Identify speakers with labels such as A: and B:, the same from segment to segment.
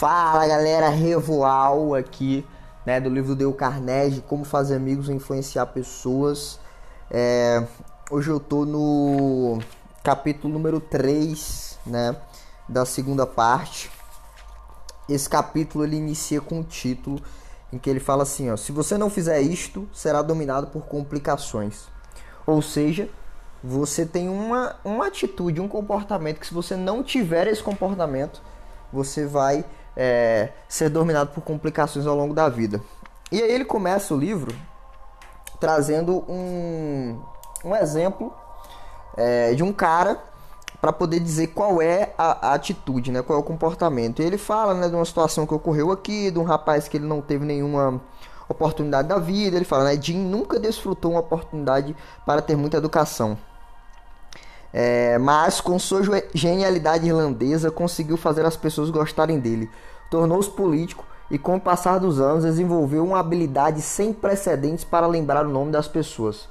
A: Fala galera, Revoal aqui, né, do livro Dale Carnegie, Como Fazer Amigos e Influenciar Pessoas. É, hoje eu tô no capítulo número 3, né, da segunda parte. Esse capítulo ele inicia com um título em que ele fala assim, ó, se você não fizer isto, será dominado por complicações. Ou seja, você tem uma, uma atitude, um comportamento que se você não tiver esse comportamento, você vai é, ser dominado por complicações ao longo da vida. E aí ele começa o livro trazendo um, um exemplo é, de um cara para poder dizer qual é a, a, atitude, né, qual é o comportamento. E ele fala né, de uma situação que ocorreu aqui, de um rapaz que ele não teve nenhuma oportunidade da vida. Ele fala, né, Jim nunca desfrutou uma oportunidade para ter muita educação. É, mas com sua genialidade irlandesa conseguiu fazer as pessoas gostarem dele. Tornou-se político e, com o passar dos anos, desenvolveu uma habilidade sem precedentes para lembrar o nome das pessoas.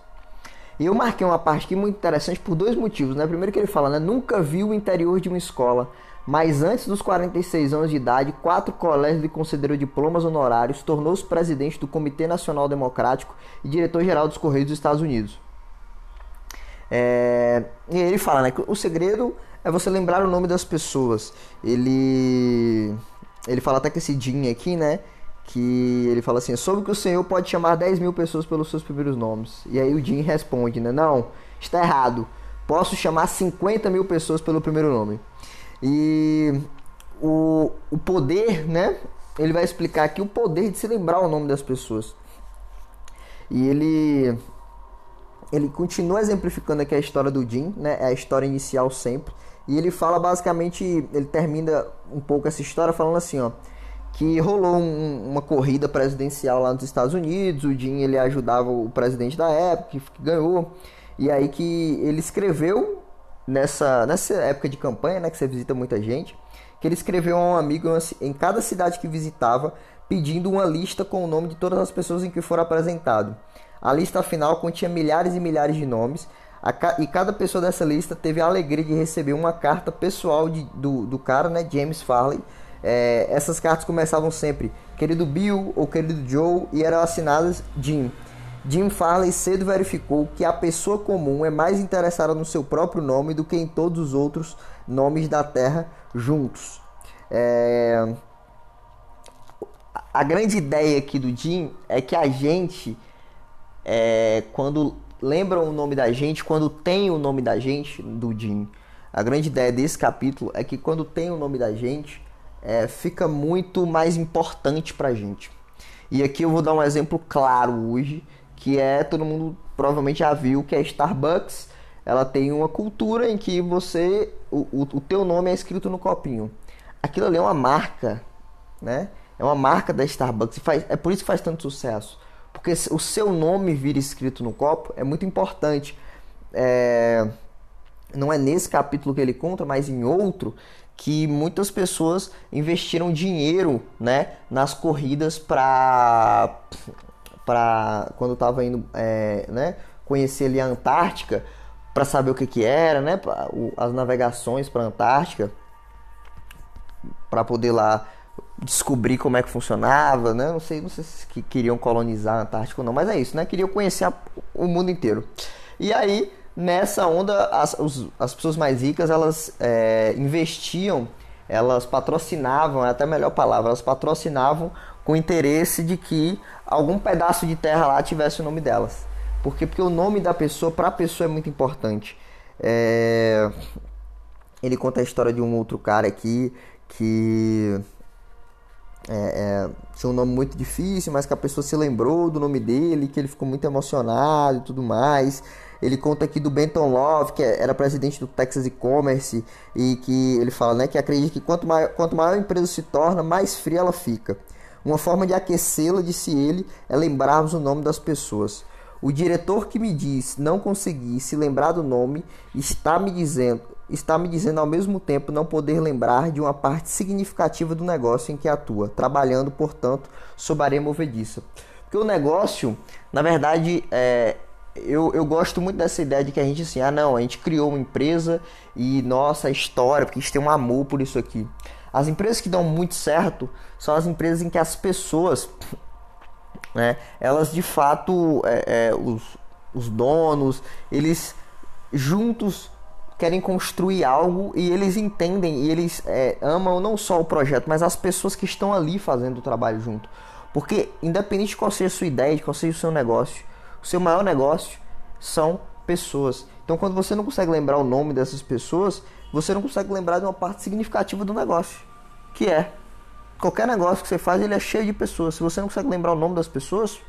A: E eu marquei uma parte aqui muito interessante por dois motivos. Né? Primeiro que ele fala, né? nunca viu o interior de uma escola, mas antes dos 46 anos de idade, quatro colégios lhe concederam diplomas honorários, tornou-se presidente do Comitê Nacional Democrático e diretor-geral dos Correios dos Estados Unidos. É, e ele fala né, o segredo é você lembrar o nome das pessoas. Ele ele fala até que esse Jim aqui, né? Que ele fala assim: soube que o Senhor pode chamar 10 mil pessoas pelos seus primeiros nomes. E aí o Jim responde, né? Não, está errado. Posso chamar 50 mil pessoas pelo primeiro nome. E o, o poder, né? Ele vai explicar aqui o poder de se lembrar o nome das pessoas. E ele ele continua exemplificando aqui a história do Jim, né? É a história inicial sempre. E ele fala basicamente, ele termina um pouco essa história falando assim, ó, que rolou um, uma corrida presidencial lá nos Estados Unidos, o Jim ele ajudava o presidente da época que, ganhou, e aí que ele escreveu nessa nessa época de campanha, né, que você visita muita gente, que ele escreveu a um amigo em cada cidade que visitava, pedindo uma lista com o nome de todas as pessoas em que for apresentado. A lista final continha milhares e milhares de nomes, e cada pessoa dessa lista teve a alegria de receber uma carta pessoal de, do, do cara, né, James Farley. É, essas cartas começavam sempre querido Bill ou querido Joe e eram assinadas Jim. Jim Farley cedo verificou que a pessoa comum é mais interessada no seu próprio nome do que em todos os outros nomes da Terra juntos. É... A grande ideia aqui do Jim é que a gente é, quando lembram o nome da gente, quando tem o nome da gente, do Jim. A grande ideia desse capítulo é que quando tem o nome da gente, é, fica muito mais importante pra gente. E aqui eu vou dar um exemplo claro hoje, que é, todo mundo provavelmente já viu, que é Starbucks. Ela tem uma cultura em que você, o, o, o teu nome é escrito no copinho. Aquilo ali é uma marca, né? É uma marca da Starbucks. E faz, é por isso que faz tanto sucesso porque o seu nome vir escrito no copo é muito importante. É, não é nesse capítulo que ele conta, mas em outro, que muitas pessoas investiram dinheiro né, nas corridas para para quando estava indo é, né, conhecer ali a Antártica para saber o que, que era, né, as navegações para a Antártica para poder lá descobrir como é que funcionava, né? Não sei, não sei se queriam colonizar a Antártica ou não, mas é isso, né? Queriam conhecer a, o mundo inteiro. E aí, nessa onda, as, os, as pessoas mais ricas, elas é, investiam, elas patrocinavam, é até a melhor palavra, elas patrocinavam com interesse de que algum pedaço de terra lá tivesse o nome delas. Por quê? Porque o nome da pessoa, para a pessoa, é muito importante. É... Ele conta a história de um outro cara aqui que é, é, tinha um nome muito difícil, mas que a pessoa se lembrou do nome dele, que ele ficou muito emocionado e tudo mais. Ele conta aqui do Benton Love, que era presidente do Texas E-Commerce, e que ele fala né, que acredita que quanto maior, quanto maior a empresa se torna, mais fria ela fica. Uma forma de aquecê-la, disse ele, é lembrarmos o nome das pessoas. O diretor que me diz não conseguir se lembrar do nome está me dizendo está me dizendo ao mesmo tempo não poder lembrar de uma parte significativa do negócio em que atua, trabalhando, portanto, sob areia movediça. Porque o negócio, na verdade, é, eu, eu gosto muito dessa ideia de que a gente assim, ah não, a gente criou uma empresa e nossa história, porque a gente tem um amor por isso aqui. As empresas que dão muito certo são as empresas em que as pessoas, né, elas de fato, é, é, os, os donos, eles juntos querem construir algo e eles entendem e eles é, amam não só o projeto, mas as pessoas que estão ali fazendo o trabalho junto. Porque, independente de qual seja a sua ideia, de qual seja o seu negócio, o seu maior negócio são pessoas. Então, quando você não consegue lembrar o nome dessas pessoas, você não consegue lembrar de uma parte significativa do negócio, que é qualquer negócio que você faz, ele é cheio de pessoas. Se você não consegue lembrar o nome das pessoas,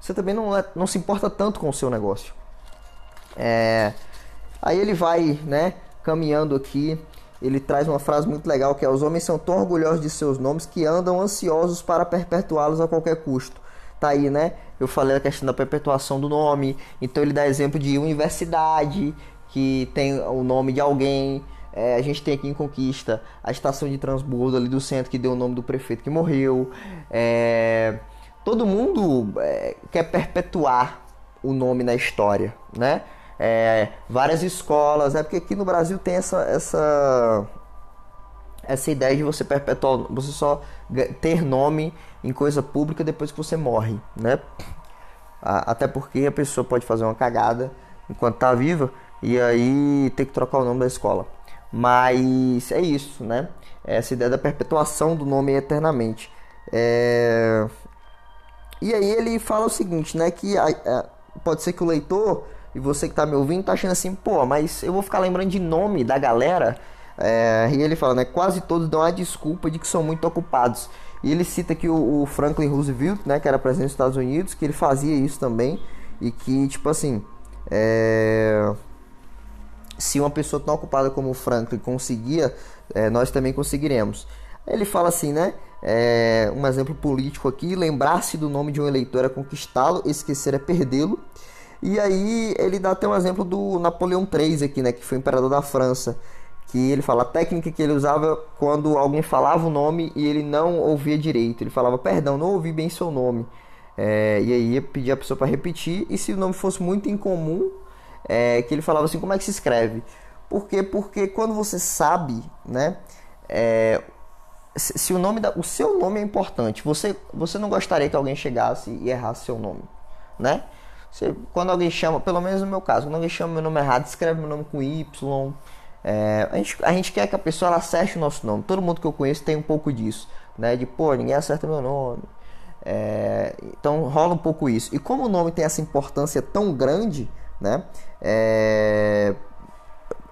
A: você também não, é, não se importa tanto com o seu negócio. É, aí ele vai, né, caminhando aqui. Ele traz uma frase muito legal que é: Os homens são tão orgulhosos de seus nomes que andam ansiosos para perpetuá-los a qualquer custo. Tá aí, né? Eu falei a questão da perpetuação do nome. Então ele dá exemplo de universidade, que tem o nome de alguém. É, a gente tem aqui em Conquista a estação de transbordo ali do centro que deu o nome do prefeito que morreu. É, todo mundo é, quer perpetuar o nome na história, né? É, várias escolas, é porque aqui no Brasil tem essa, essa essa ideia de você perpetuar, você só ter nome em coisa pública depois que você morre, né? Até porque a pessoa pode fazer uma cagada enquanto está viva e aí ter que trocar o nome da escola. Mas é isso, né? Essa ideia da perpetuação do nome eternamente. É... E aí ele fala o seguinte, né? Que pode ser que o leitor e você que está me ouvindo tá achando assim, pô, mas eu vou ficar lembrando de nome da galera. É... E ele fala, né? Quase todos dão a desculpa de que são muito ocupados. E ele cita que o, o Franklin Roosevelt, né? Que era presidente dos Estados Unidos, que ele fazia isso também. E que, tipo assim, é se uma pessoa tão ocupada como o Franklin conseguia, é, nós também conseguiremos. Ele fala assim, né? É, um exemplo político aqui: lembrar-se do nome de um eleitor é conquistá-lo, esquecer é perdê-lo. E aí ele dá até um exemplo do Napoleão III aqui, né? Que foi imperador da França. Que ele fala a técnica que ele usava quando alguém falava o nome e ele não ouvia direito. Ele falava, perdão, não ouvi bem seu nome. É, e aí ia pedir a pessoa para repetir. E se o nome fosse muito incomum, é, que ele falava assim, como é que se escreve? Por quê? Porque quando você sabe, né? É, se, se, o nome da, o seu nome é importante, você você não gostaria que alguém chegasse e errasse seu nome, né? Você, quando alguém chama, pelo menos no meu caso, quando alguém chama meu nome errado, escreve meu nome com Y. É, a, gente, a gente quer que a pessoa ela acerte o nosso nome. Todo mundo que eu conheço tem um pouco disso, né? De pô, ninguém acerta meu nome. É, então rola um pouco isso. E como o nome tem essa importância tão grande, né? É...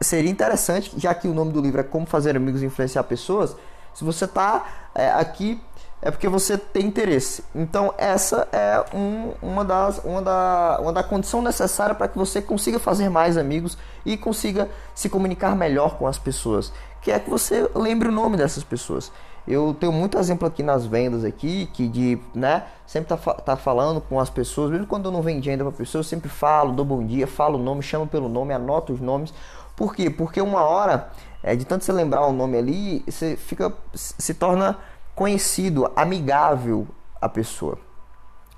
A: Seria interessante, já que o nome do livro é Como Fazer Amigos e Influenciar Pessoas, se você está é, aqui é porque você tem interesse. Então essa é um, uma, das, uma, da, uma da condição necessária para que você consiga fazer mais amigos e consiga se comunicar melhor com as pessoas, que é que você lembre o nome dessas pessoas. Eu tenho muito exemplo aqui nas vendas aqui, que de, né, sempre tá, tá falando com as pessoas, mesmo quando eu não vendi ainda para pessoa, eu sempre falo, dou bom dia, falo o nome, chamo pelo nome, anoto os nomes. Por quê? Porque uma hora, é, de tanto você lembrar o nome ali, você fica, se torna conhecido, amigável a pessoa.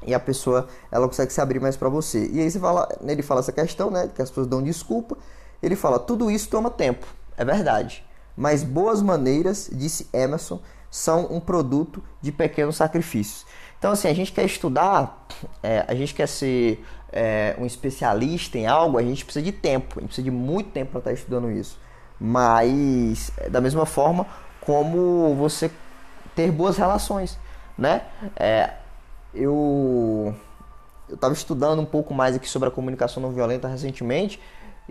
A: E a pessoa, ela consegue se abrir mais para você. E aí você fala, ele fala essa questão, né, que as pessoas dão desculpa. Ele fala, tudo isso toma tempo. É verdade. Mas boas maneiras, disse Emerson, são um produto de pequenos sacrifícios. Então, assim, a gente quer estudar, é, a gente quer ser é, um especialista em algo, a gente precisa de tempo, a gente precisa de muito tempo para estar estudando isso. Mas, é, da mesma forma, como você ter boas relações, né? É, eu eu estava estudando um pouco mais aqui sobre a comunicação não violenta recentemente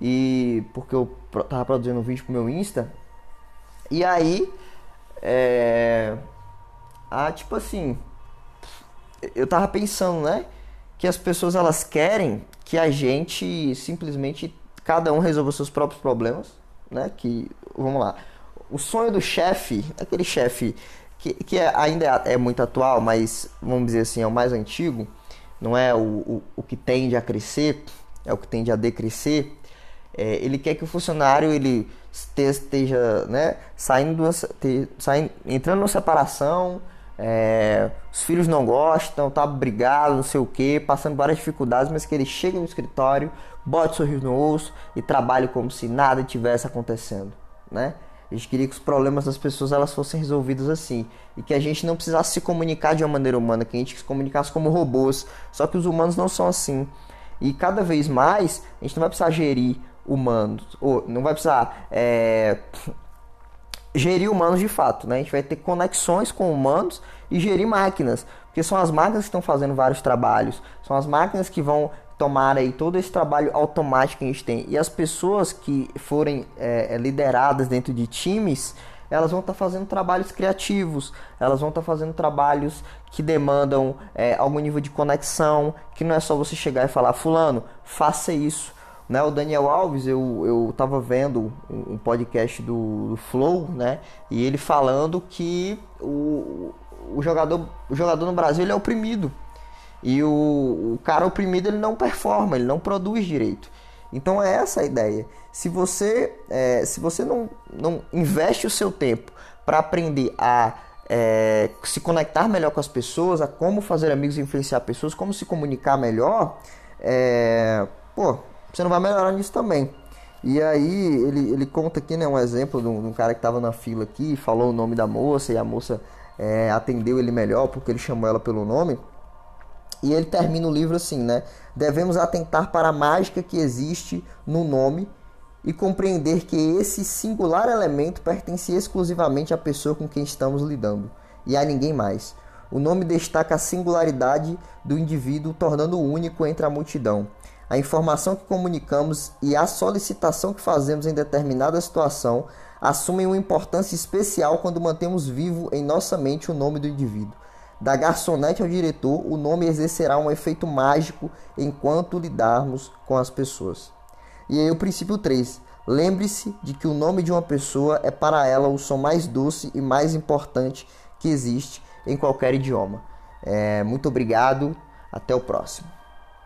A: e porque eu estava produzindo um vídeo pro meu Insta e aí é. Ah, tipo assim. Eu tava pensando, né? Que as pessoas elas querem que a gente simplesmente cada um resolva seus próprios problemas, né? Que vamos lá. O sonho do chefe, aquele chefe que, que é, ainda é, é, muito atual, mas vamos dizer assim, é o mais antigo, não é o, o, o que tende a crescer, é o que tende a decrescer. É, ele quer que o funcionário ele esteja né, saindo, saindo, entrando numa separação, é, os filhos não gostam, tá brigado, não sei o que, passando várias dificuldades, mas que ele chegue no escritório, bote sorriso no osso e trabalhe como se nada tivesse acontecendo, né? A gente queria que os problemas das pessoas elas fossem resolvidos assim e que a gente não precisasse se comunicar de uma maneira humana, que a gente se comunicasse como robôs. Só que os humanos não são assim. E cada vez mais a gente não vai precisar gerir humanos, ou não vai precisar é, gerir humanos de fato, né? A gente vai ter conexões com humanos e gerir máquinas, porque são as máquinas que estão fazendo vários trabalhos, são as máquinas que vão tomar aí todo esse trabalho automático que a gente tem e as pessoas que forem é, é lideradas dentro de times elas vão estar tá fazendo trabalhos criativos, elas vão estar tá fazendo trabalhos que demandam é, algum nível de conexão, que não é só você chegar e falar, fulano, faça isso. Né, o Daniel Alves, eu, eu tava vendo um podcast do, do Flow, né? E ele falando que o, o, jogador, o jogador no Brasil ele é oprimido. E o, o cara oprimido ele não performa, ele não produz direito. Então é essa a ideia. Se você, é, se você não, não investe o seu tempo para aprender a é, se conectar melhor com as pessoas, a como fazer amigos e influenciar pessoas, como se comunicar melhor, é, pô, você não vai melhorar nisso também. E aí ele, ele conta aqui né, um exemplo de um, de um cara que estava na fila aqui, falou o nome da moça e a moça é, atendeu ele melhor porque ele chamou ela pelo nome. E ele termina o livro assim, né? Devemos atentar para a mágica que existe no nome e compreender que esse singular elemento pertence exclusivamente à pessoa com quem estamos lidando e a ninguém mais. O nome destaca a singularidade do indivíduo, tornando-o único entre a multidão. A informação que comunicamos e a solicitação que fazemos em determinada situação assumem uma importância especial quando mantemos vivo em nossa mente o nome do indivíduo. Da garçonete ao diretor, o nome exercerá um efeito mágico enquanto lidarmos com as pessoas. E aí o princípio 3. Lembre-se de que o nome de uma pessoa é para ela o som mais doce e mais importante que existe em qualquer idioma. É, muito obrigado, até o próximo.